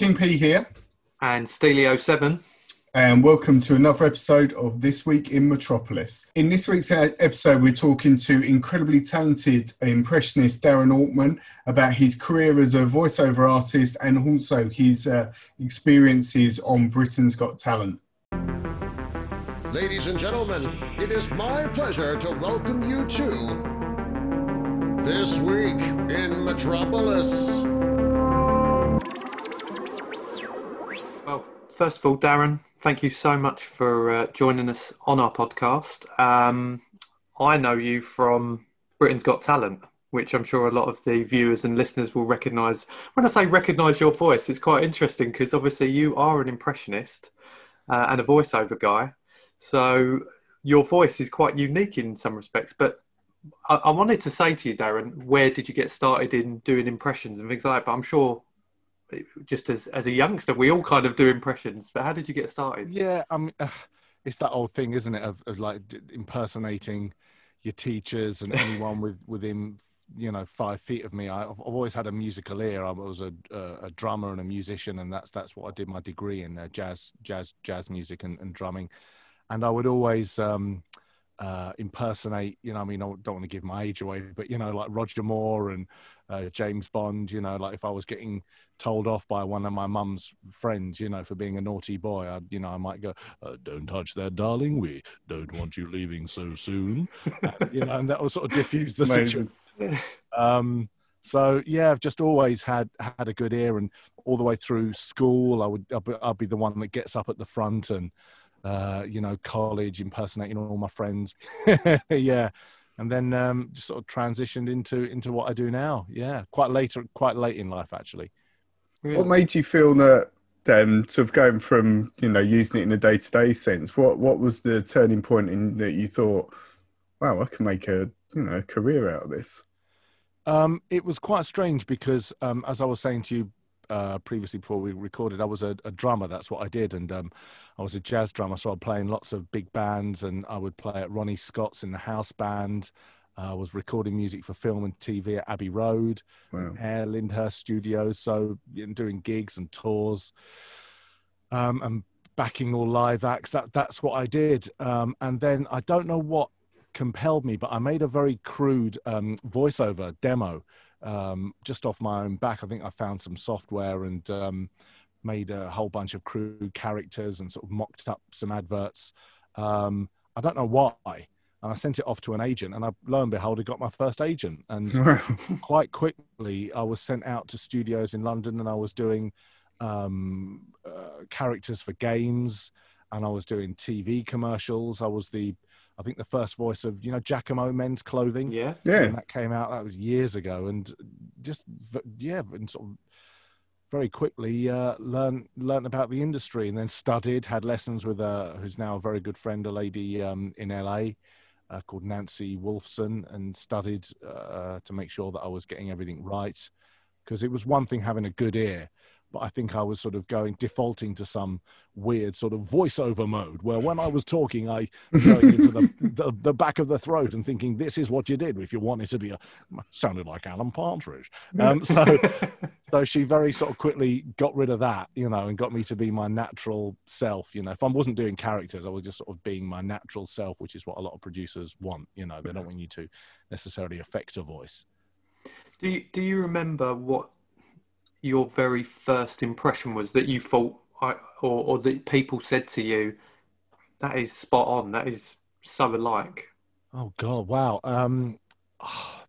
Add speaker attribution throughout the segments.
Speaker 1: King P here.
Speaker 2: And Steely07.
Speaker 1: And welcome to another episode of This Week in Metropolis. In this week's episode, we're talking to incredibly talented impressionist Darren Altman about his career as a voiceover artist and also his uh, experiences on Britain's Got Talent.
Speaker 3: Ladies and gentlemen, it is my pleasure to welcome you to This Week in Metropolis.
Speaker 2: First of all, Darren, thank you so much for uh, joining us on our podcast. Um, I know you from Britain's Got Talent, which I'm sure a lot of the viewers and listeners will recognise. When I say recognise your voice, it's quite interesting because obviously you are an impressionist uh, and a voiceover guy. So your voice is quite unique in some respects. But I, I wanted to say to you, Darren, where did you get started in doing impressions and things like that? But I'm sure just as as a youngster, we all kind of do impressions. But how did you get started?
Speaker 4: Yeah, I mean, uh, it's that old thing, isn't it, of, of like impersonating your teachers and anyone with within you know five feet of me. I've, always had a musical ear. I was a, a, a, drummer and a musician, and that's that's what I did my degree in uh, jazz jazz jazz music and, and drumming. And I would always. Um, uh, impersonate, you know, I mean, I don't want to give my age away, but you know, like Roger Moore and uh, James Bond, you know, like if I was getting told off by one of my mum's friends, you know, for being a naughty boy, I, you know, I might go, uh, "Don't touch that, darling. We don't want you leaving so soon," and, you know, and that will sort of diffuse the situation. Um, so yeah, I've just always had had a good ear, and all the way through school, I would I'll be, I'll be the one that gets up at the front and uh, you know, college, impersonating all my friends. yeah. And then um, just sort of transitioned into into what I do now. Yeah, quite later, quite late in life, actually.
Speaker 1: What made you feel that then, sort of going from you know using it in a day to day sense? What what was the turning point in that you thought, wow, I can make a you know a career out of this?
Speaker 4: Um, it was quite strange because, um, as I was saying to you uh, previously before we recorded, I was a, a drummer. That's what I did, and um, I was a jazz drummer. So I was playing lots of big bands, and I would play at Ronnie Scott's in the house band. I was recording music for film and TV at Abbey Road, wow. Air Lyndhurst Studios. So doing gigs and tours, um, and backing all live acts. That that's what I did. Um, and then I don't know what compelled me, but I made a very crude um, voiceover demo um, just off my own back. I think I found some software and um, made a whole bunch of crew characters and sort of mocked up some adverts. Um, I don't know why. And I sent it off to an agent, and I, lo and behold, I got my first agent. And quite quickly, I was sent out to studios in London, and I was doing um, uh, characters for games, and I was doing TV commercials. I was the I think the first voice of you know Jacamo Men's Clothing.
Speaker 2: Yeah,
Speaker 1: yeah.
Speaker 4: that came out that was years ago, and just yeah, and sort of very quickly uh, learned learned about the industry, and then studied, had lessons with a who's now a very good friend, a lady um, in LA. Uh, called Nancy Wolfson, and studied uh, to make sure that I was getting everything right. Because it was one thing having a good ear, but I think I was sort of going defaulting to some weird sort of voiceover mode where when I was talking, I going into the, the, the back of the throat and thinking, "This is what you did if you wanted to be a." Sounded like Alan Partridge. Um, so, so she very sort of quickly got rid of that, you know, and got me to be my natural self. You know, if I wasn't doing characters, I was just sort of being my natural self, which is what a lot of producers want. You know, they don't want you to necessarily affect a voice.
Speaker 2: Do you, do you remember what your very first impression was that you thought, or, or that people said to you, that is spot on, that is so alike?
Speaker 4: Oh God, wow. Um, oh,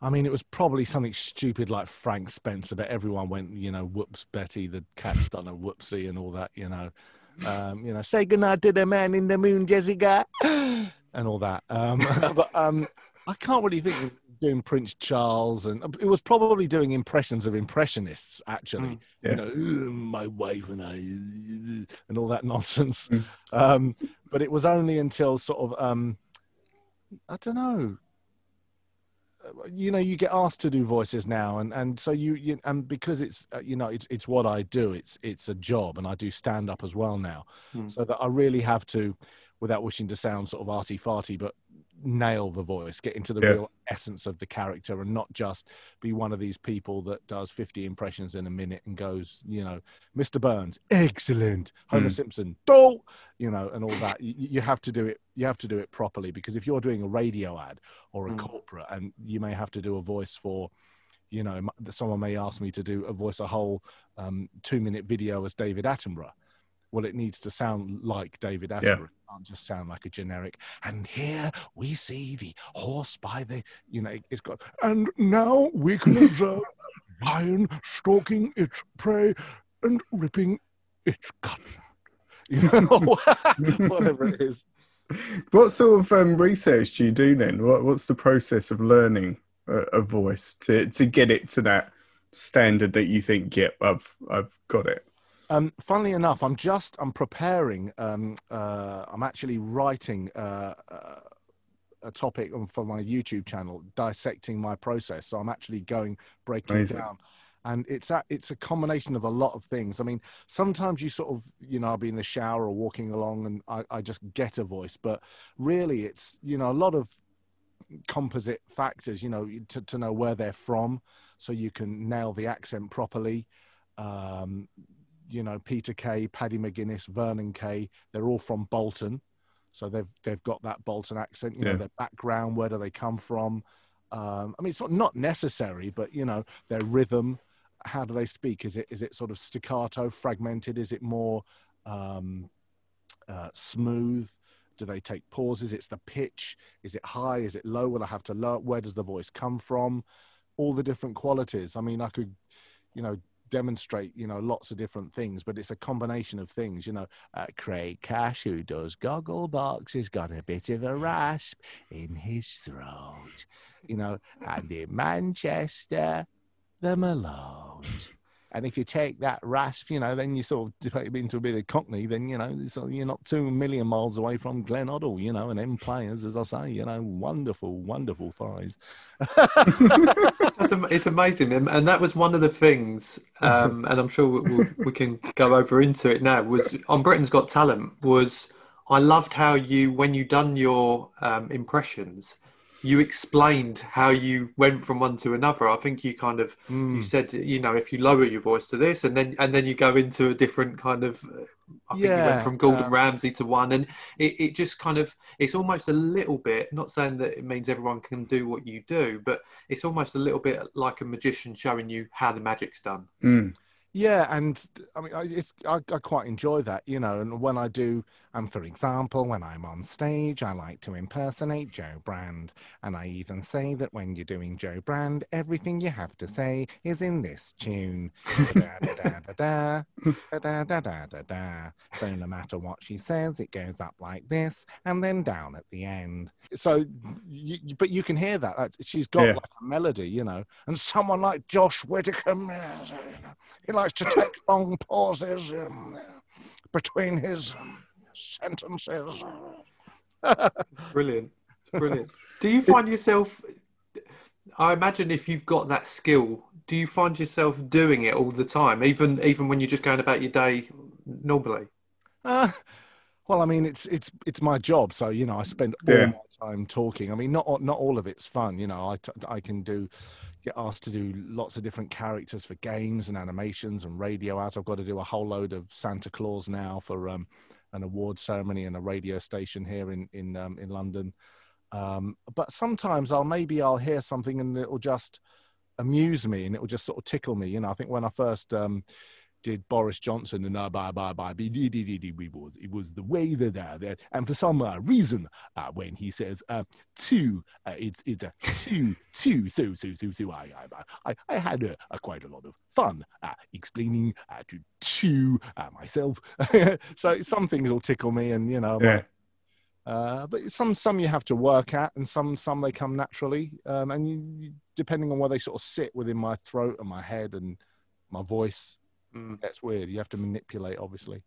Speaker 4: I mean, it was probably something stupid like Frank Spencer, but everyone went, you know, whoops, Betty, the cat's done a whoopsie and all that, you know. Um, you know, say goodnight to the man in the moon, Jessica, and all that. Um, but um, I can't really think doing Prince Charles, and it was probably doing impressions of impressionists, actually. Mm, yeah. You know, my wife and I, and all that nonsense. Mm. Um, but it was only until sort of, um, I don't know. You know, you get asked to do voices now, and, and so you, you and because it's uh, you know it's it's what I do. It's it's a job, and I do stand up as well now, mm. so that I really have to, without wishing to sound sort of arty farty, but nail the voice, get into the
Speaker 1: Yeah.
Speaker 4: real essence of the character, and not just be one of these people that does 50 impressions in a minute and goes, you know, Mr. Burns, excellent, Homer
Speaker 1: Mm.
Speaker 4: Simpson, do, you know, and all that. You, you have to do it. You have to do it properly because if you're doing a radio ad or a
Speaker 2: Mm.
Speaker 4: corporate, and you may have to do a voice for. You know, someone may ask me to do a voice a whole um, two-minute video as David Attenborough. Well, it needs to sound like David Attenborough. It can't just sound like a generic. And here we see the horse by the, you know, it's got. And now we can observe lion stalking its prey and ripping its gut. You know, whatever it is.
Speaker 1: What sort of um, research do you do then? What, what's the process of learning a, a voice to, to get it to that standard that you think, yep, I've I've got it.
Speaker 4: Um, funnily enough, I'm just I'm preparing. Um, uh, I'm actually writing uh, uh, a topic for my YouTube channel, dissecting my process. So I'm actually going breaking
Speaker 1: Amazing.
Speaker 4: down, and it's a it's a combination of a lot of things. I mean, sometimes you sort of you know I'll be in the shower or walking along, and I, I just get a voice, but really it's you know a lot of composite factors. You know to to know where they're from, so you can nail the accent properly. Um, you know, Peter Kay, Paddy McGuinness, Vernon Kay, they're all from Bolton. So they've they've got that Bolton accent, you know, their background, where do they come from? Um, I mean, it's not, not necessary, but you know, their rhythm, how do they speak? Is it is it sort of staccato, fragmented? Is it more um, uh, smooth? Do they take pauses? It's the pitch. Is it high? Is it low? Will I have to lower? Where does the voice come from? All the different qualities. I mean, I could, you know, demonstrate, you know, lots of different things, but it's a combination of things. You know, uh, Craig Cash, who does Gogglebox, has got a bit of a rasp in his throat. You know, and in Manchester, the Malones. And if you take that rasp, you know, then you sort of develop into a bit of Cockney, then, you know, so you're not two million miles away from Glen Oddle, you know, and them players, as I say, you know, wonderful, wonderful thighs.
Speaker 2: It's amazing, and, that was one of the things, um, and I'm sure we, we'll, we can go over into it now. Was on Britain's Got Talent was I loved how you when you done your um, impressions, you explained how you went from one to another. I think you kind of you
Speaker 4: Mm.
Speaker 2: said you know if you lower your voice to this, and then and then you go into a different kind of. uh, I think you went from Gordon
Speaker 4: um,
Speaker 2: Ramsay to one, and it, it just kind of it's almost a little bit. Not saying that it means everyone can do what you do, but it's almost a little bit like a magician showing you how the magic's done.
Speaker 1: Mm.
Speaker 4: Yeah, and I mean, I, it's, I, I quite enjoy that, you know. And when I do, and for example, when I'm on stage, I like to impersonate Jo Brand. And I even say that when you're doing Jo Brand, everything you have to say is in this tune. So no matter what she says, it goes up like this and then down at the end. So, you, but you can hear that. She's got
Speaker 1: yeah.
Speaker 4: like a melody, you know. And someone like Josh Whitaker, he likes to take long pauses um, between his um, sentences.
Speaker 2: Brilliant, brilliant. Do you find yourself? I imagine if you've got that skill, do you find yourself doing it all the time, even even when you're just going about your day normally?
Speaker 4: Uh, well, I mean, it's it's it's my job, so you know, I spend all
Speaker 1: Yeah.
Speaker 4: my time talking. I mean, not all- not all of it's fun. You know, I t- I can do get asked to do lots of different characters for games and animations and radio ads. I've got to do a whole load of Santa Claus now for um, an award ceremony and a radio station here in in um, in London. Um, but sometimes I'll maybe I'll hear something and it'll just amuse me and it will just sort of tickle me. You know, I think when I first um, did Boris Johnson and uh, bye bye bye bye be- be- be- be- be- was it was the way that uh, that and for some uh, reason uh, when he says uh, two uh, it's it's a two two so so so so I I I, I had a, a quite a lot of fun uh, explaining uh, to two uh, myself so some things will tickle me and you know
Speaker 1: Yeah.
Speaker 4: uh, but some some you have to work at, and some some they come naturally. Um, and you, you, depending on where they sort of sit within my throat and my head and my voice,
Speaker 2: Mm.
Speaker 4: that's weird. You have to manipulate, obviously.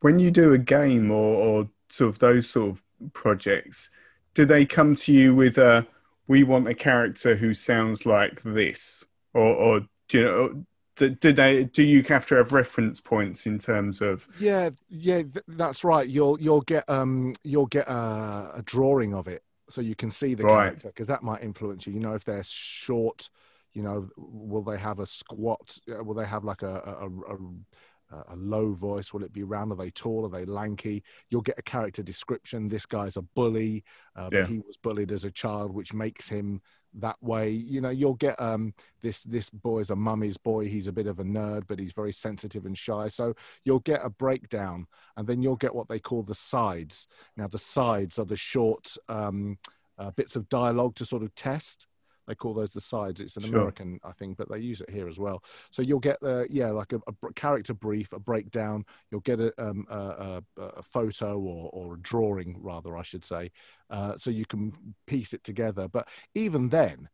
Speaker 1: When you do a game or, or sort of those sort of projects, do they come to you with a we want a character who sounds like this, or, or do you know? Do, do they? Do you have to have reference points in terms of?
Speaker 4: Yeah, yeah, that's right. You'll you'll get um you'll get a, a drawing of it, so you can see the
Speaker 1: Right.
Speaker 4: character because that might influence you. You know, if they're short, you know, will they have a squat? Uh, Will they have like a a, a, a low voice? Will it be round? Are they tall? Are they lanky? You'll get a character description. This guy's a bully. Uh,
Speaker 1: Yeah.
Speaker 4: he was bullied as a child, which makes him that way. You know, you'll get um, this this boy's a mummy's boy. He's a bit of a nerd, but he's very sensitive and shy. So you'll get a breakdown, and then you'll get what they call the sides. Now, the sides are the short um, uh, bits of dialogue to sort of test. They call those the sides. It's an
Speaker 1: Sure.
Speaker 4: American, I think, but they use it here as well. So you'll get the yeah, like a, a character brief, a breakdown. You'll get a, um, a, a, a photo or, or a drawing, rather, I should say, uh, so you can piece it together. But even then,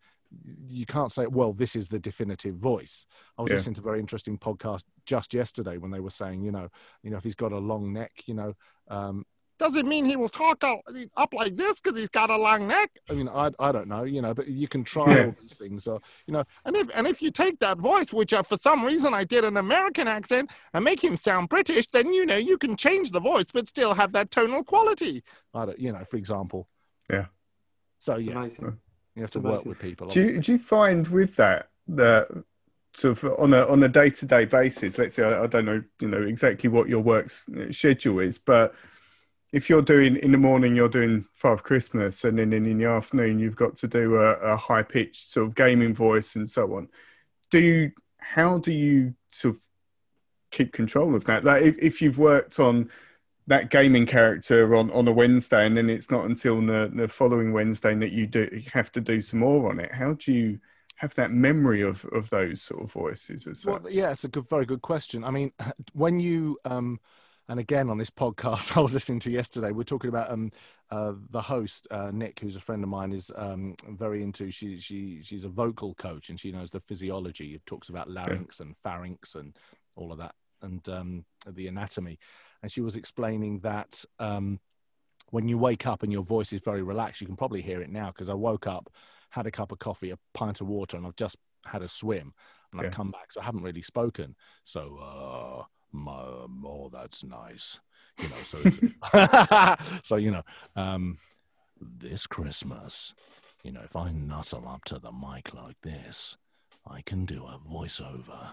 Speaker 4: you can't say, well, this is the definitive voice. I was
Speaker 1: Yeah.
Speaker 4: listening to a very interesting podcast just yesterday when they were saying, you know, you know, if he's got a long neck, you know, um, does it mean he will talk out, up like this because he's got a long neck? I mean, I, I don't know, you know, but you can try
Speaker 1: Yeah.
Speaker 4: all these things. So, you know, and if and if you take that voice, which uh, for some reason I did an American accent, and make him sound British, then you know you can change the voice but still have that tonal quality. I don't, you know, for example.
Speaker 1: Yeah.
Speaker 4: So
Speaker 2: It's
Speaker 4: yeah,
Speaker 2: amazing.
Speaker 4: you have to
Speaker 2: it's
Speaker 4: work
Speaker 2: amazing.
Speaker 4: with people.
Speaker 1: Do you, do you find with that that sort of on a on a day to day basis? Let's say I, I don't know, you know exactly what your work's uh, schedule is, but if you're doing in the morning, you're doing Father Christmas, and then in the afternoon you've got to do a, a high pitched sort of gaming voice and so on. Do you? How do you sort of keep control of that? Like if, if you've worked on that gaming character on, on a Wednesday, and then it's not until the, the following Wednesday that you do you have to do some more on it. How do you have that memory of, of those sort of voices as
Speaker 4: Well,
Speaker 1: such?
Speaker 4: yeah, it's a good, very good question. I mean, when you, um, and again on this podcast I was listening to yesterday, we're talking about um, uh, the host uh, Nick, who's a friend of mine, is um, very into. She she she's a vocal coach and she knows the physiology. It talks about larynx and pharynx and all of that and um, the anatomy. And she was explaining that um, when you wake up and your voice is very relaxed, you can probably hear it now because I woke up, had a cup of coffee, a pint of water, and I've just had a swim and I've come back. So I haven't really spoken. So, uh, oh, that's nice. You know, so, so you know, um, this Christmas, you know, if I nuzzle up to the mic like this, I can do a voiceover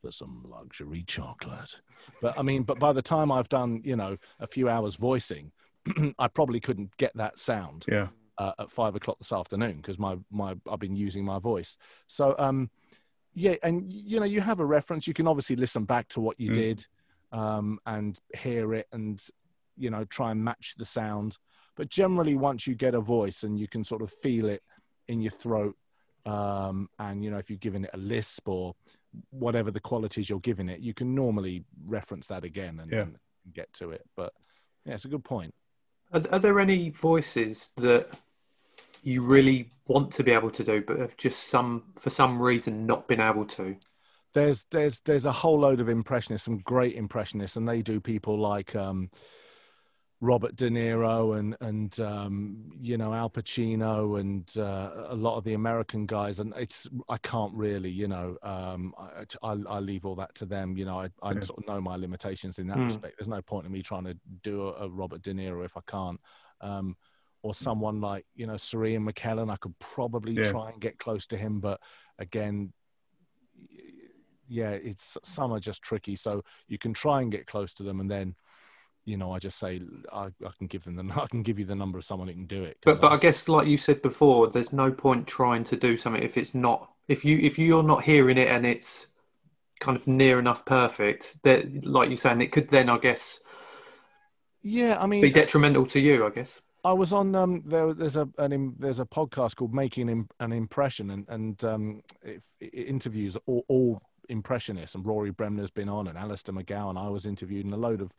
Speaker 4: for some luxury chocolate. But I mean, but by the time I've done, you know, a few hours voicing, I probably couldn't get that sound
Speaker 1: Yeah,
Speaker 4: uh, at five o'clock this afternoon because my my I've been using my voice. So um, yeah, and you know you have a reference. You can obviously listen back to what you
Speaker 1: Mm.
Speaker 4: did um, and hear it, and you know try and match the sound. But generally, once you get a voice and you can sort of feel it in your throat, um, and you know if you're giving it a lisp or whatever the qualities you're giving it, you can normally reference that again and,
Speaker 1: Yeah.
Speaker 4: and get to it. But yeah, it's a good point.
Speaker 2: Are, are there any voices that you really want to be able to do, but have just some for some reason not been able to?
Speaker 4: there's there's there's a whole load of impressionists, some great impressionists, and they do people like um, Robert De Niro and and um, you know Al Pacino and uh, a lot of the American guys. And it's I can't really, you know, um, I, I I leave all that to them. You know, I I
Speaker 1: Yeah.
Speaker 4: sort of know my limitations in that
Speaker 2: Hmm.
Speaker 4: respect. There's no point in me trying to do a, a Robert De Niro if I can't. Um, or hmm. someone like you know Sir Ian McKellen, I could probably
Speaker 1: Yeah.
Speaker 4: try and get close to him, but again, yeah, it's some are just tricky. So you can try and get close to them, and then, you know, I just say I, I can give them the I can give you the number of someone who can do it.
Speaker 2: But but
Speaker 4: I-
Speaker 2: I guess like you said before, there's no point trying to do something if it's not if you if you're not hearing it and it's kind of near enough perfect. That like you're saying, it could then I guess
Speaker 4: yeah, I mean,
Speaker 2: be detrimental to you. I guess.
Speaker 4: I was on um there there's a an there's a podcast called Making an Impression and and um it, it interviews all, all impressionists and Rory Bremner's been on and Alistair McGowan I was interviewed and a load of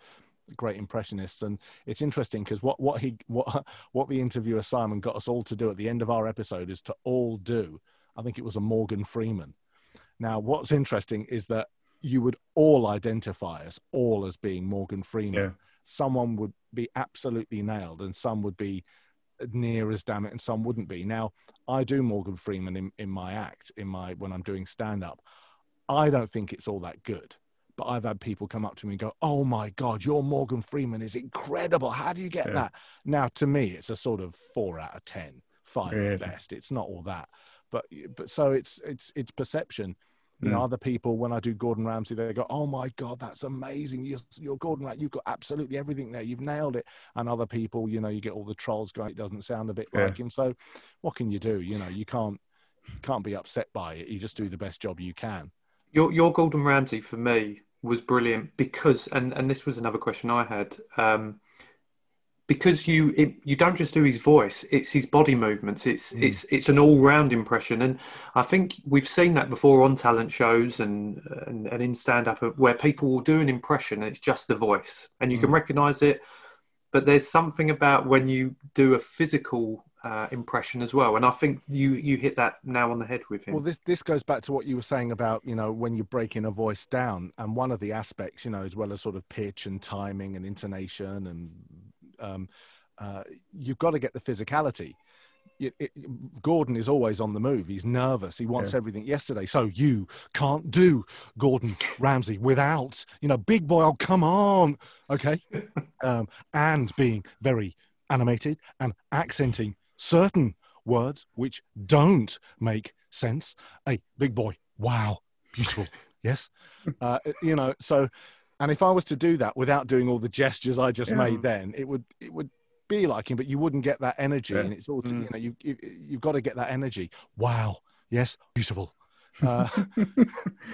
Speaker 4: great impressionists and it's interesting because what what he what what the interviewer Simon got us all to do at the end of our episode is to all do I think it was a Morgan Freeman. Now what's interesting is that you would all identify us all as being Morgan Freeman
Speaker 1: yeah,
Speaker 4: someone would be absolutely nailed and some would be near as damn it and some wouldn't be now i do morgan freeman in, in my act in my when i'm doing stand up i don't think it's all that good but I've had people come up to me and go, "Oh my God, your Morgan Freeman is incredible. How do you get
Speaker 1: Yeah.
Speaker 4: that?" Now, to me, it's a sort of four out of ten, five at best. It's not all that, but but so it's it's it's perception. You know,
Speaker 1: Mm.
Speaker 4: other people when I do Gordon Ramsay, they go, "Oh my God, that's amazing! You're, you're Gordon Ramsay. You've got absolutely everything there. You've nailed it." And other people, you know, you get all the trolls going, "It doesn't sound a bit
Speaker 1: Yeah.
Speaker 4: like him." So, what can you do? You know, you can't can't be upset by it. You just do the best job you can.
Speaker 2: Your your Gordon Ramsay for me was brilliant because, and and this was another question I had. Um, because you it, you don't just do his voice; it's his body movements. It's
Speaker 4: Mm.
Speaker 2: it's it's an all round impression, and I think we've seen that before on talent shows and and, and in stand up where people will do an impression and it's just the voice, and you can
Speaker 4: Mm.
Speaker 2: recognise it. But there's something about when you do a physical uh, impression as well, and I think you you hit that now on the head with him.
Speaker 4: Well, this this goes back to what you were saying about you know when you're breaking a voice down, and one of the aspects, you know, as well as sort of pitch and timing and intonation, and um, uh, you've got to get the physicality. It, it, Gordon is always on the move. He's nervous. He wants
Speaker 1: Yeah.
Speaker 4: everything yesterday. So you can't do Gordon Ramsay without, you know, big boy. Oh, come on. Okay. Um, and being very animated and accenting certain words which don't make sense. Hey, big boy. Wow. Beautiful. Yes. Uh, you know, so, and if I was to do that without doing all the gestures I just
Speaker 1: Yeah.
Speaker 4: made then, it would, it would be like him, but you wouldn't get that energy.
Speaker 1: Yeah.
Speaker 4: And it's all, to,
Speaker 2: Mm.
Speaker 4: you know, you, you, you've got to get that energy. Wow. Yes. Beautiful. Uh,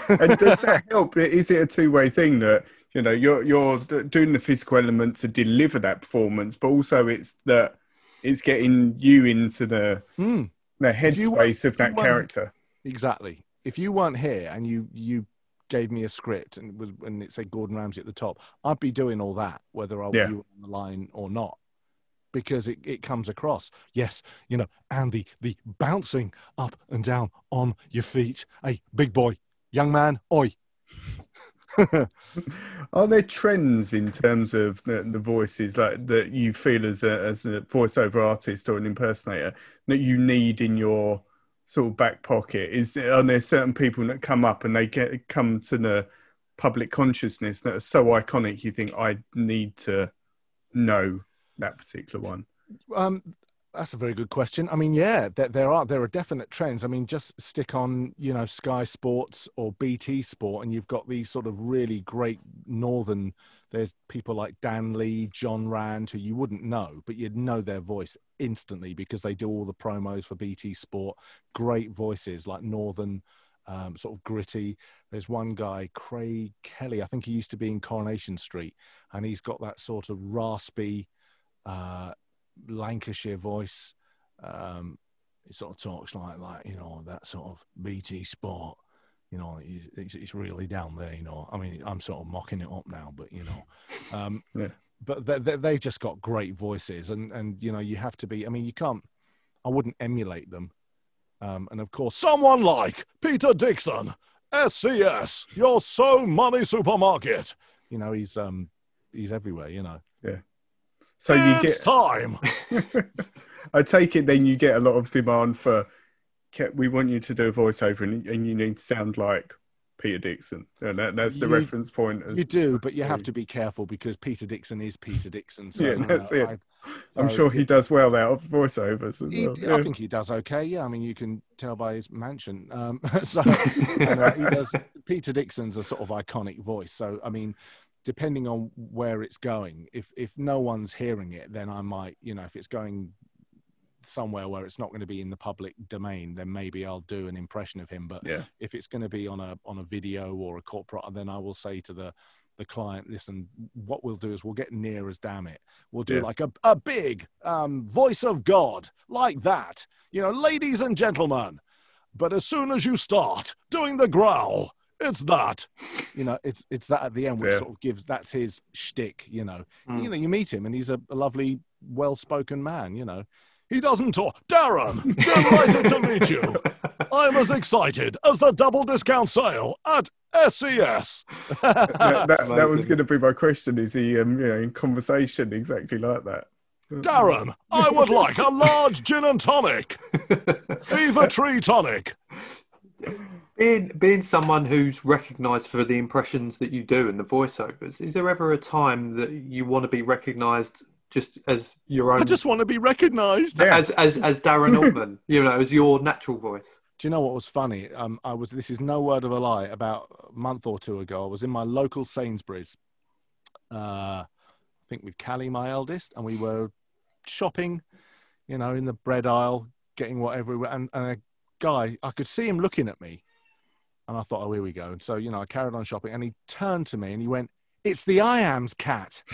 Speaker 1: and does that help? Is it a two-way thing that you know you're you're doing the physical element to deliver that performance, but also it's that it's getting you into the
Speaker 4: mm.
Speaker 1: the
Speaker 4: If you weren't-
Speaker 1: headspace of that character.
Speaker 4: Exactly. If you weren't here and you you gave me a script and it was and it said Gordon Ramsay at the top, I'd be doing all that whether I
Speaker 1: Yeah.
Speaker 4: you were on the line or not. Because it, it comes across. Yes, you know, and the the bouncing up and down on your feet. Hey, big boy, young man, oi.
Speaker 1: Are there trends in terms of the, the voices like that you feel as a as a voiceover artist or an impersonator that you need in your sort of back pocket? Is are there certain people that come up and they get come to the public consciousness that are so iconic you think I need to know that particular one?
Speaker 4: Um, that's a very good question. I mean, yeah, there, there are there are definite trends. I mean, just stick on you know Sky Sports or BT Sport, and you've got these sort of really great northern. There's people like Dan Lee, John Rand, who you wouldn't know, but you'd know their voice instantly because they do all the promos for BT Sport. Great voices like northern, um, sort of gritty. There's one guy, Craig Kelly. I think he used to be in Coronation Street, and he's got that sort of raspy. Uh, Lancashire voice. Um, he sort of talks like like you know that sort of BT Sport. You know, he's, he's really down there. You know, I mean, I'm sort of mocking it up now, but you know, um,
Speaker 1: Yeah.
Speaker 4: But they, they, they've just got great voices, and and you know, you have to be. I mean, you can't. I wouldn't emulate them. Um, and of course, someone like Peter Dickson, SCS, your so money supermarket. You know, he's um, he's everywhere. You know, Yeah.
Speaker 1: So you get
Speaker 4: time.
Speaker 1: I take it then you get a lot of demand for we want you to do a voiceover and, and you need to sound like Peter Dickson. And that, that's the
Speaker 4: You-
Speaker 1: reference point.
Speaker 4: You do, but you have to be careful because Peter Dickson is Peter Dickson. So,
Speaker 1: Yeah, that's it.
Speaker 4: I,
Speaker 1: I'm
Speaker 4: so
Speaker 1: sure he does well out of voiceovers as
Speaker 4: he-
Speaker 1: well.
Speaker 4: I think he does okay. Yeah, I mean, you can tell by his mansion. Um, so and, uh, he does. Peter Dickson's a sort of iconic voice. So, I mean, depending on where it's going, if if no one's hearing it, then I might, you know, if it's going somewhere where it's not going to be in the public domain, then maybe I'll do an impression of him. But
Speaker 1: Yeah.
Speaker 4: if it's going to be on a on a video or a corporate, then I will say to the the client, listen, what we'll do is we'll get near as damn it. We'll do
Speaker 1: Yeah.
Speaker 4: like a, a big um, voice of God like that, you know, ladies and gentlemen. But as soon as you start doing the growl, it's that, you know, it's it's that at the end, which
Speaker 1: Yeah.
Speaker 4: sort of gives that's his shtick, you know.
Speaker 2: Mm.
Speaker 4: You know, you meet him and he's a, a lovely, well-spoken man, you know. He doesn't talk. Darren, delighted to meet you. I'm as excited as the double discount sale at SCS.
Speaker 1: that, that, that was going to be my question. Is he, um, you know, in conversation exactly like that?
Speaker 4: Darren, I would like a large gin and tonic. Fever Tree tonic.
Speaker 2: Being being someone who's recognised for the impressions that you do and the voiceovers, is there ever a time that you want to be recognised just as your own?
Speaker 4: I just want to be recognised.
Speaker 1: Yeah.
Speaker 2: as as as Darren Altman, you know, as your natural voice.
Speaker 4: Do you know what was funny? Um, I was. This is no word of a lie. About a month or two ago, I was in my local Sainsbury's. Uh, I think with Callie, my eldest, and we were shopping. You know, in the bread aisle, getting whatever. we were- And, and a guy, I could see him looking at me, and I thought, oh, here we go. And so, you know, I carried on shopping, and he turned to me and he went, "It's the Iams cat."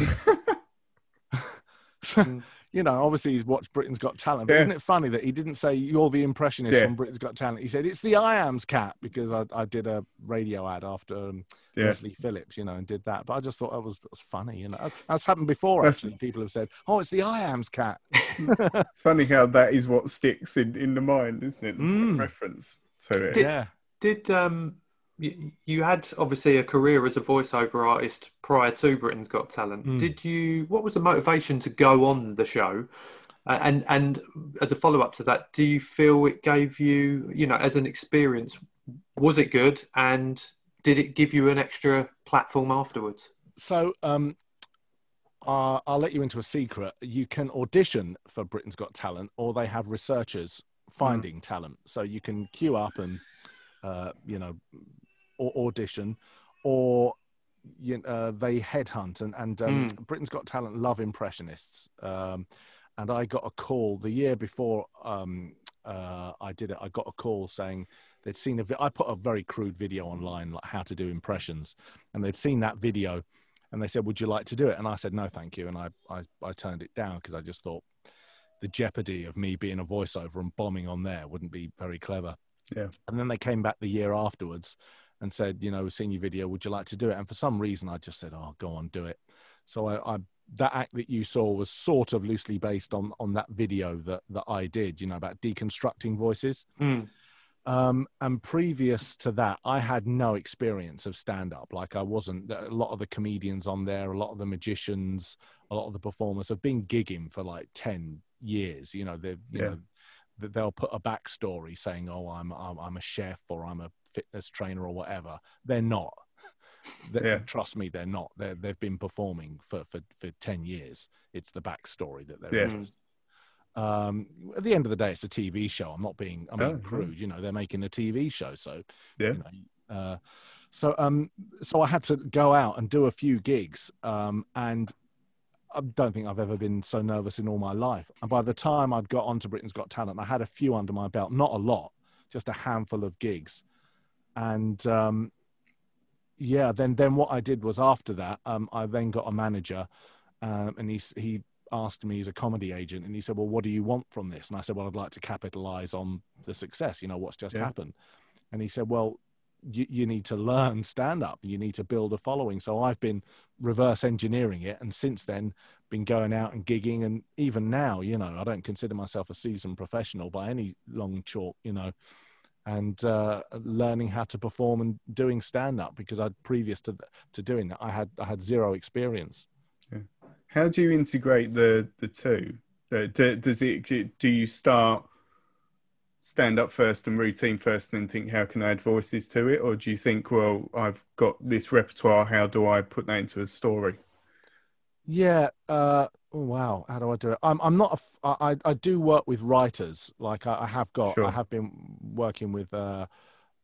Speaker 4: so,
Speaker 2: Mm.
Speaker 4: you know, obviously he's watched Britain's Got Talent, but
Speaker 1: Yeah.
Speaker 4: isn't it funny that he didn't say you're the impressionist
Speaker 1: Yeah.
Speaker 4: from Britain's Got Talent? He said it's the I Am's cat because I, I did a radio ad after um,
Speaker 1: Yeah.
Speaker 4: Leslie Phillips, you know, and did that. But I just thought that was, that was funny, you know. That's, that's happened before
Speaker 1: That's-
Speaker 4: actually. People have said, "Oh, it's the Iams cat."
Speaker 1: It's funny how that is what sticks in, in the mind, isn't it?
Speaker 4: Mm.
Speaker 1: Reference to it.
Speaker 2: Did-
Speaker 4: yeah.
Speaker 2: Did um you, had obviously a career as a voiceover artist prior to Britain's Got Talent.
Speaker 4: Mm.
Speaker 2: Did you? What was the motivation to go on the show? Uh, and and as a follow up to that, do you feel it gave you, you know, as an experience, was it good? And did it give you an extra platform afterwards?
Speaker 4: So, um, uh, I'll let you into a secret. You can audition for Britain's Got Talent, or they have researchers finding talent. So you can queue up and, uh, you know, or audition, or you, uh, they headhunt. And, and um, Britain's Got Talent love impressionists. Um, and I got a call the year before um, uh, I did it. I got a call saying they'd seen a. Vi- I put a very crude video online, like how to do impressions, and they'd seen that video, and they said, "Would you like to do it?" And I said, "No, thank you." And I I, I turned it down because I just thought the jeopardy of me being a voiceover and bombing on there wouldn't be very clever.
Speaker 1: Yeah.
Speaker 4: And then they came back the year afterwards and said, "You know, we've seen your video. Would you like to do it?" And for some reason, I just said, "Oh, go on, do it." So I, I that act that you saw was sort of loosely based on on that video that that I did. You know, about deconstructing voices.
Speaker 2: Mm.
Speaker 4: Um, and previous to that, I had no experience of stand up. Like I wasn't, a lot of the comedians on there, a lot of the magicians, a lot of the performers have been gigging for like 10 years. You know, they've, you
Speaker 1: Yeah.
Speaker 4: know, th- they'll put a backstory saying, oh, I'm, I'm, I'm a chef or I'm a fitness trainer or whatever. They're not. They-
Speaker 1: Yeah.
Speaker 4: Trust me, they're not. They're, they've been performing for, for, for 10 years. It's the backstory that they're
Speaker 1: Yeah.
Speaker 4: interested um, at the end of the day, it's a TV show. I'm not being, I'm
Speaker 1: Oh,
Speaker 4: being
Speaker 1: yeah.
Speaker 4: crude. You know, they're making a TV show, so
Speaker 1: Yeah.
Speaker 4: You know, uh, so um, so I had to go out and do a few gigs, um, and I don't think I've ever been so nervous in all my life. And by the time I'd got onto Britain's Got Talent, I had a few under my belt, not a lot, just a handful of gigs, and um, yeah, then then what I did was after that, um, I then got a manager, um, and he he asked me he's a comedy agent and he said well what do you want from this? And i said well i'd like to capitalize on the success you know what's just
Speaker 1: Yeah.
Speaker 4: happened. And he said well you, you need to learn stand up you need to build a following. So i've been reverse engineering it and since then been going out and gigging and even now you know i don't consider myself a seasoned professional by any long chalk you know and uh, learning how to perform and doing stand up because I'd previous to to doing that i had i had zero experience
Speaker 1: How do you integrate the the two? Uh, do, does it? Do you start stand up first and routine first, and then think how can I add voices to it, or do you think, well, I've got this repertoire, how do I put that into a story?
Speaker 4: Yeah. Uh, oh, wow. How do I do it? I'm, I'm not. A, I- I do work with writers. Like I, I have got.
Speaker 1: Sure.
Speaker 4: I have been working with. Uh,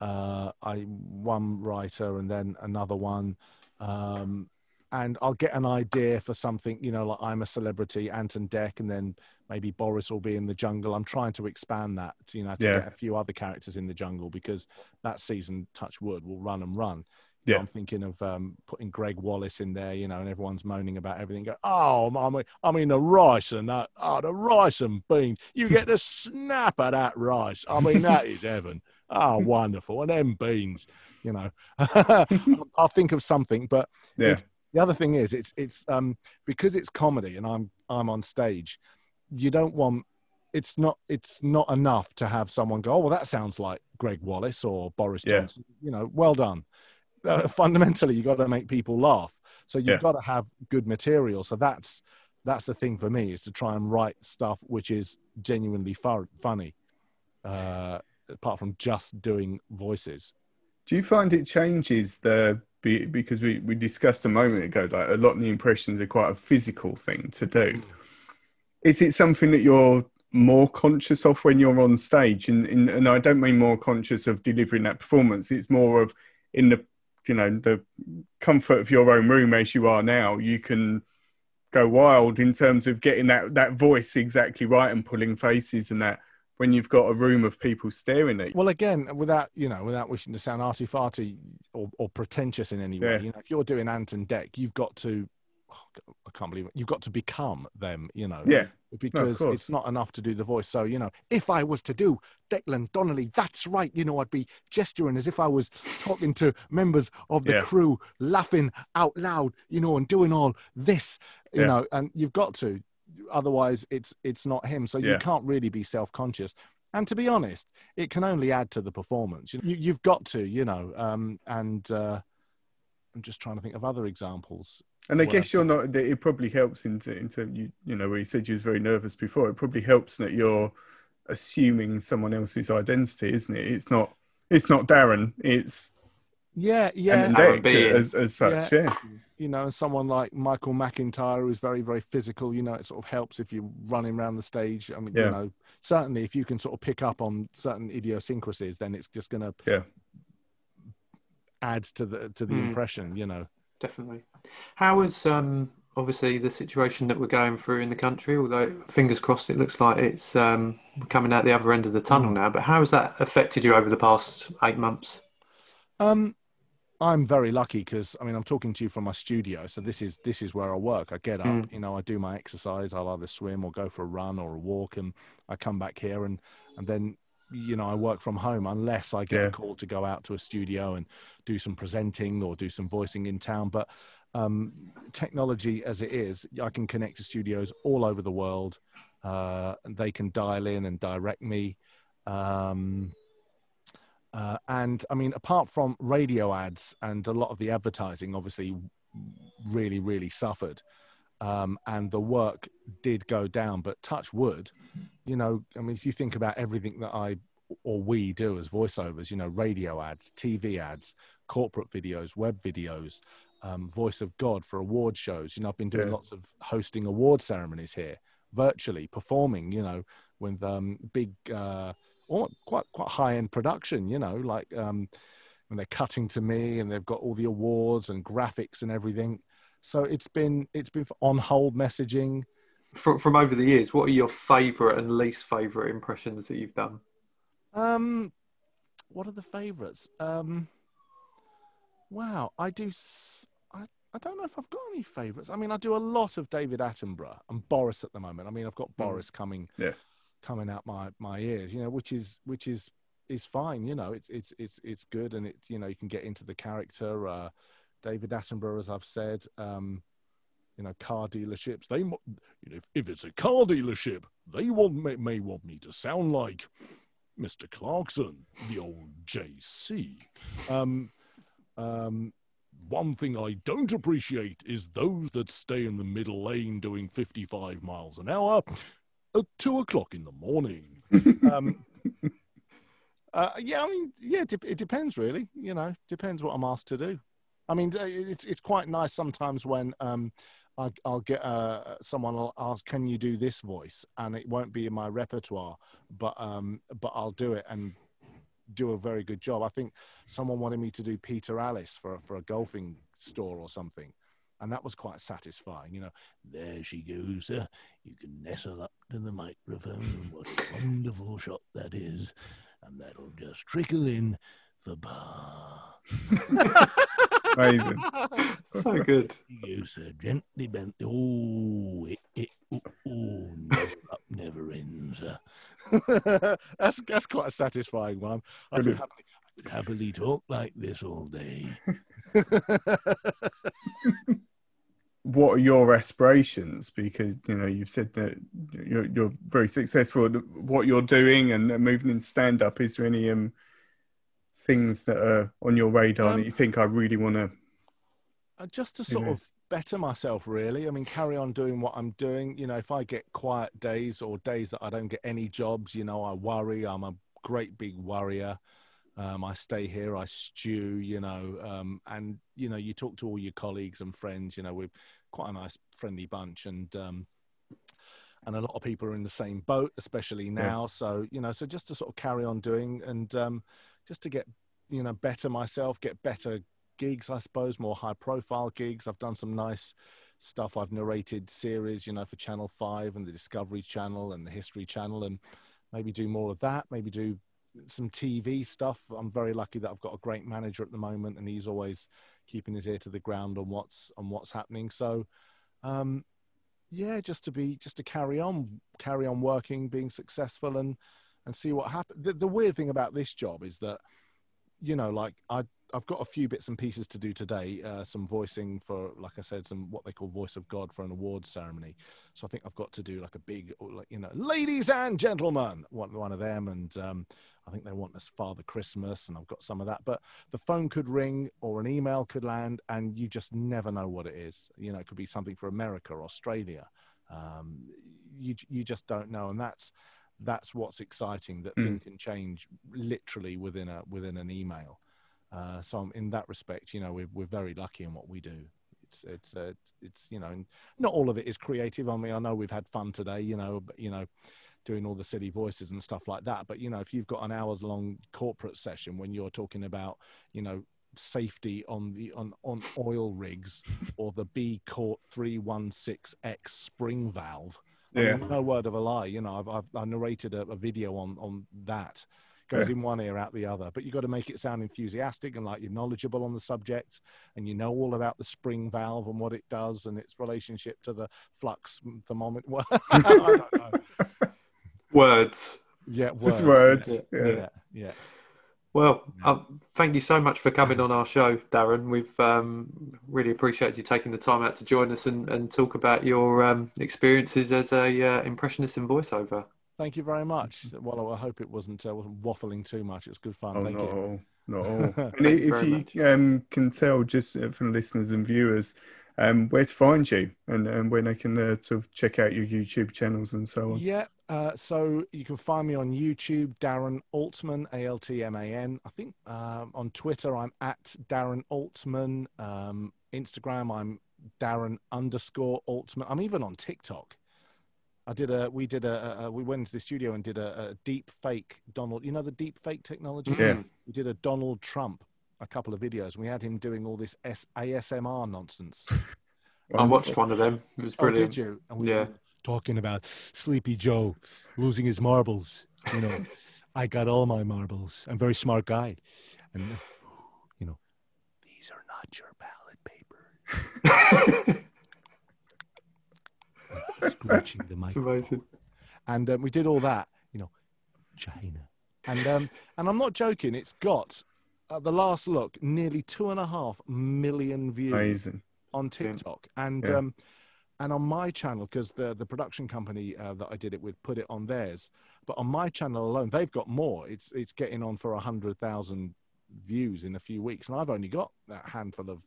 Speaker 4: uh, I one writer and then another one, um, and I'll get an idea for something. You know, like I'm a celebrity, Ant and Dec, and then maybe Boris will be in the jungle. I'm trying to expand that. You know, to
Speaker 1: Yeah.
Speaker 4: get a few other characters in the jungle because that season, Touch Wood, will run and run.
Speaker 1: Yeah.
Speaker 4: I'm thinking of um, putting Gregg Wallace in there, you know, and everyone's moaning about everything. Go, oh, I mean, I mean the rice and that, oh, the rice and beans. You get the snap of that rice. I mean, that is heaven. Oh, wonderful. And them beans, you know. I'll think of something, but
Speaker 1: Yeah,
Speaker 4: the other thing is, it's it's um because it's comedy and I'm I'm on stage. You don't want. It's not. It's not enough to have someone go. Oh well, that sounds like Gregg Wallace or Boris
Speaker 1: Yeah.
Speaker 4: Johnson. You know, well done. Uh, fundamentally, you got to make people laugh. So you've
Speaker 1: Yeah.
Speaker 4: got to have good material. So that's that's the thing for me is to try and write stuff which is genuinely fu- funny, uh, apart from just doing voices.
Speaker 1: Do you find it changes the because we, we discussed a moment ago like a lot of the impressions are quite a physical thing to do. Is it something that you're more conscious of when you're on stage? And, and and I don't mean more conscious of delivering that performance. It's more of in the you know the comfort of your own room as you are now. You can go wild in terms of getting that that voice exactly right and pulling faces and that when you've got a room of people staring at you.
Speaker 4: Well, again, without you know, without wishing to sound arty farty or, or pretentious in any way,
Speaker 1: Yeah.
Speaker 4: you know, if you're doing Ant and Dec, you've got to. Oh, I can't believe it. You've got to become them, you know.
Speaker 1: Yeah.
Speaker 4: Because
Speaker 1: course.
Speaker 4: it's not enough to do the voice. So, you know, if I was to do Declan Donnelly, that's right, you know, I'd be gesturing as if I was talking to members of the
Speaker 1: Yeah.
Speaker 4: crew, laughing out loud, you know, and doing all this, you
Speaker 1: Yeah.
Speaker 4: know, and you've got to. Otherwise, it's it's not him. So you can't really be self-conscious. And to be honest, it can only add to the performance. You, you've got to, you know. Um, and uh, I'm just trying to think of other examples.
Speaker 1: And I guess you're not. It probably helps in terms you. You know, where you said you was very nervous before. It probably helps that you're assuming someone else's identity, isn't it? It's not. It's not Darren. It's
Speaker 4: Yeah, yeah.
Speaker 1: Anton
Speaker 2: Aaron
Speaker 1: as as such. Yeah.
Speaker 4: you know, and someone like Michael McIntyre who's very, very physical, you know, it sort of helps if you're running around the stage. I mean,
Speaker 1: Yeah.
Speaker 4: you know, certainly if you can sort of pick up on certain idiosyncrasies, then it's just going to
Speaker 1: Yeah.
Speaker 4: Add to the to the
Speaker 2: Hmm.
Speaker 4: impression, you know.
Speaker 2: definitely. How is um, obviously the situation that we're going through in the country? Although fingers crossed, it looks like it's um, coming out the other end of the tunnel now. But how has that affected you over the past eight months?
Speaker 4: Um, I'm very lucky because I mean I'm talking to you from my studio, so this is this is where I work. I get up,
Speaker 2: Mm.
Speaker 4: you know, I do my exercise. I'll either swim or go for a run or a walk, and I come back here and and then you know I work from home unless I get
Speaker 1: Yeah.
Speaker 4: a call to go out to a studio and do some presenting or do some voicing in town. But um, technology as it is, I can connect to studios all over the world. Uh, they can dial in and direct me. Um, uh, and I mean, apart from radio ads and a lot of the advertising, obviously, really, really suffered. Um, and the work did go down, but touch wood, you know, I mean, if you think about everything that I or we do as voiceovers, you know, radio ads, TV ads, corporate videos, web videos, um, voice of God for award shows. You know, I've been doing
Speaker 1: Yeah.
Speaker 4: lots of hosting award ceremonies here, virtually performing. You know, with um, big, uh, quite quite high end production. You know, like um, when they're cutting to me and they've got all the awards and graphics and everything. So it's been it's been on hold messaging.
Speaker 2: From, from over the years, what are your favourite and least favourite impressions that you've done?
Speaker 4: Um, what are the favorites? Um, wow, I do. s- I, I don't know if I've got any favorites. I mean, I do a lot of David Attenborough and Boris at the moment. I mean, I've got Boris coming,
Speaker 1: Yeah.
Speaker 4: coming out my my ears. You know, which is which is is fine. You know, it's it's it's it's good, and it's you know you can get into the character. Uh, David Attenborough, as I've said. Um, you know, car dealerships. They, you know, if, if it's a car dealership, they want may, may want me to sound like Mr. Clarkson, the old JC. Um, um, one thing I don't appreciate is those that stay in the middle lane doing 55 miles an hour at two o'clock in the morning. um, uh, yeah, I mean, yeah, it, it depends really. You know, depends what I'm asked to do. I mean, uh, it's it's quite nice sometimes when um, I, I'll get uh, someone will ask, "Can you do this voice?" and it won't be in my repertoire, but um, but I'll do it and do a very good job. I think someone wanted me to do Peter Alliss for for a golfing store or something, and that was quite satisfying. You know, there she goes. Uh, you can nestle up to the microphone. What a wonderful shot that is, and that'll just trickle in for bar.
Speaker 1: Amazing.
Speaker 2: so good.
Speaker 4: You goes uh, gently bent. Oh, it, it, oh, oh, never up, never ends. uh. that's that's quite a satisfying one. I could happily, I could happily talk like this all day.
Speaker 1: what are your aspirations? Because you know you've said that you're you're very successful at what you're doing and moving in stand up. Is there any um things that are on your radar
Speaker 4: Um,
Speaker 1: that you think I really want to?
Speaker 4: Uh, just to sort of better myself, really. I mean, carry on doing what I'm doing. You know, if I get quiet days or days that I don't get any jobs, you know, I worry. I'm a great big worrier. Um, I stay here, I stew, you know, um, and you know, you talk to all your colleagues and friends. You know, we're quite a nice, friendly bunch, and um, and a lot of people are in the same boat, especially now. Yeah. So you know, so just to sort of carry on doing, and um, just to get you know better myself, get better gigs, I suppose, more high profile gigs. I've done some nice stuff. I've narrated series, you know, for Channel Five and the Discovery Channel and the History Channel, and maybe do more of that. Maybe do some TV stuff. I'm very lucky that I've got a great manager at the moment, and he's always keeping his ear to the ground on what's on what's happening. So, um, yeah, just to be just to carry on, carry on working, being successful, and and see what happens. The, the weird thing about this job is that, you know, like I I've got a few bits and pieces to do today. Uh, some voicing for, like I said, some what they call voice of God for an awards ceremony. So I think I've got to do like a big, like you know, ladies and gentlemen, one one of them, and um, I think they want us Father Christmas, and I've got some of that. But the phone could ring or an email could land, and you just never know what it is. You know, it could be something for America or Australia. Um, you you just don't know, and that's that's what's exciting. That mm. thing can change literally within a within an email. Uh, so in that respect, you know, we're we're very lucky in what we do. It's it's uh, it's you know, not all of it is creative. I mean, I know we've had fun today, you know, but you know, doing all the silly voices and stuff like that. But you know, if you've got an hours long corporate session when you're talking about, you know, safety on the on on oil rigs or the B Court 316X spring valve. Yeah. I mean, no word of a lie. You know, I've, I've I narrated a, a video on on that goes yeah. in one ear out the other but you've got to make it sound enthusiastic and like you're knowledgeable on the subject and you know all about the spring valve and what it does and its relationship to the flux thermometer
Speaker 2: words
Speaker 1: yeah words, words. Yeah. yeah.
Speaker 4: yeah.
Speaker 2: Well, uh, thank you so much for coming on our show, Darren. We've um, really appreciated you taking the time out to join us and, and talk about your um, experiences as a uh, impressionist in voiceover.
Speaker 4: Thank you very much. Well, I hope it wasn't uh, wasn't waffling too much. It was good fun. Oh, Thank
Speaker 1: not
Speaker 4: you.
Speaker 1: All, not all. and if you um, can tell, just uh, for listeners and viewers, um, where to find you and, and when they can uh, sort of check out your YouTube channels and so on.
Speaker 4: Yeah, uh, so you can find me on YouTube, Darren Altman, A L T M A N. I think um, on Twitter, I'm at Darren Altman. Um, Instagram, I'm Darren underscore Altman. I'm even on TikTok. I did a, we did a, a, we went into the studio and did a, a, deep fake Donald, you know, the deep fake technology?
Speaker 1: Yeah.
Speaker 4: We did a Donald Trump, a couple of videos. We had him doing all this S- ASMR nonsense.
Speaker 2: I watched one of them. It was brilliant.
Speaker 4: Oh, did you?
Speaker 2: And we yeah.
Speaker 4: talking about Sleepy Joe losing his marbles. You know, I got all my marbles. I'm a very smart guy. And, you know, these are not your ballot paper. scratching the microphone. And um, we did all that, you know, China. And um, and I'm not joking. It's got at the last look nearly two and a half million views
Speaker 1: Amazing.
Speaker 4: on TikTok, and yeah. um, and on my channel because the the production company uh, that I did it with put it on theirs. But on my channel alone, they've got more. It's it's getting on for a hundred thousand views in a few weeks, and I've only got that handful of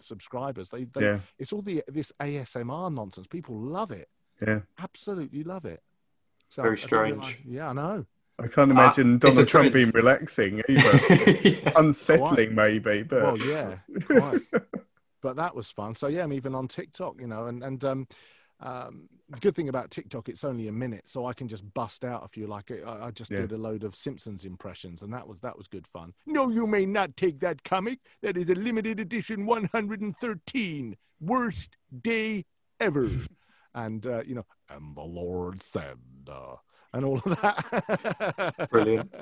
Speaker 4: subscribers. They, they yeah. it's all the this ASMR nonsense. People love it.
Speaker 1: Yeah,
Speaker 4: absolutely love it.
Speaker 2: So Very strange.
Speaker 4: yeah, I know.
Speaker 1: I can't imagine uh, Donald Trump being relaxing either. yeah. Unsettling, quite. maybe, but
Speaker 4: well, yeah, but that was fun. So yeah, I'm even on TikTok, you know, and and um, um, the good thing about TikTok, it's only a minute, so I can just bust out a few. Like I, I just yeah. did a load of Simpsons impressions, and that was that was good fun. No, you may not take that comic. That is a limited edition 113, worst day ever. and uh, you know, and the Lord said, uh, and all of
Speaker 2: that. Brilliant.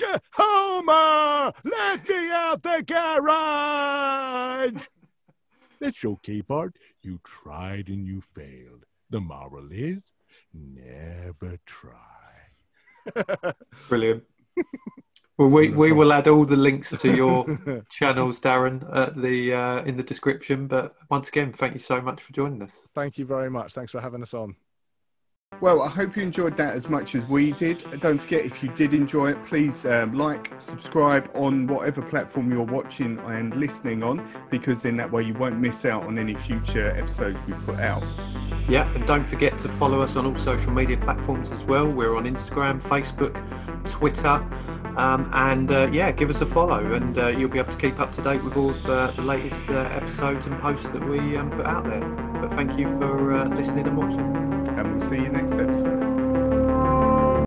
Speaker 4: Homer, let me out the garage. That's okay, Bart. You tried and you failed. The moral is never try.
Speaker 2: Brilliant. Well, we, we will add all the links to your channels, Darren, at the uh, in the description. But once again, thank you so much for joining us.
Speaker 4: Thank you very much. Thanks for having us on.
Speaker 1: Well, I hope you enjoyed that as much as we did. Don't forget, if you did enjoy it, please um, like, subscribe on whatever platform you're watching and listening on, because in that way you won't miss out on any future episodes we put out.
Speaker 2: Yeah, and don't forget to follow us on all social media platforms as well. We're on Instagram, Facebook, Twitter. Um, and uh, yeah, give us a follow, and uh, you'll be able to keep up to date with all of uh, the latest uh, episodes and posts that we um, put out there. But thank you for uh, listening and watching.
Speaker 1: And we'll see you next episode.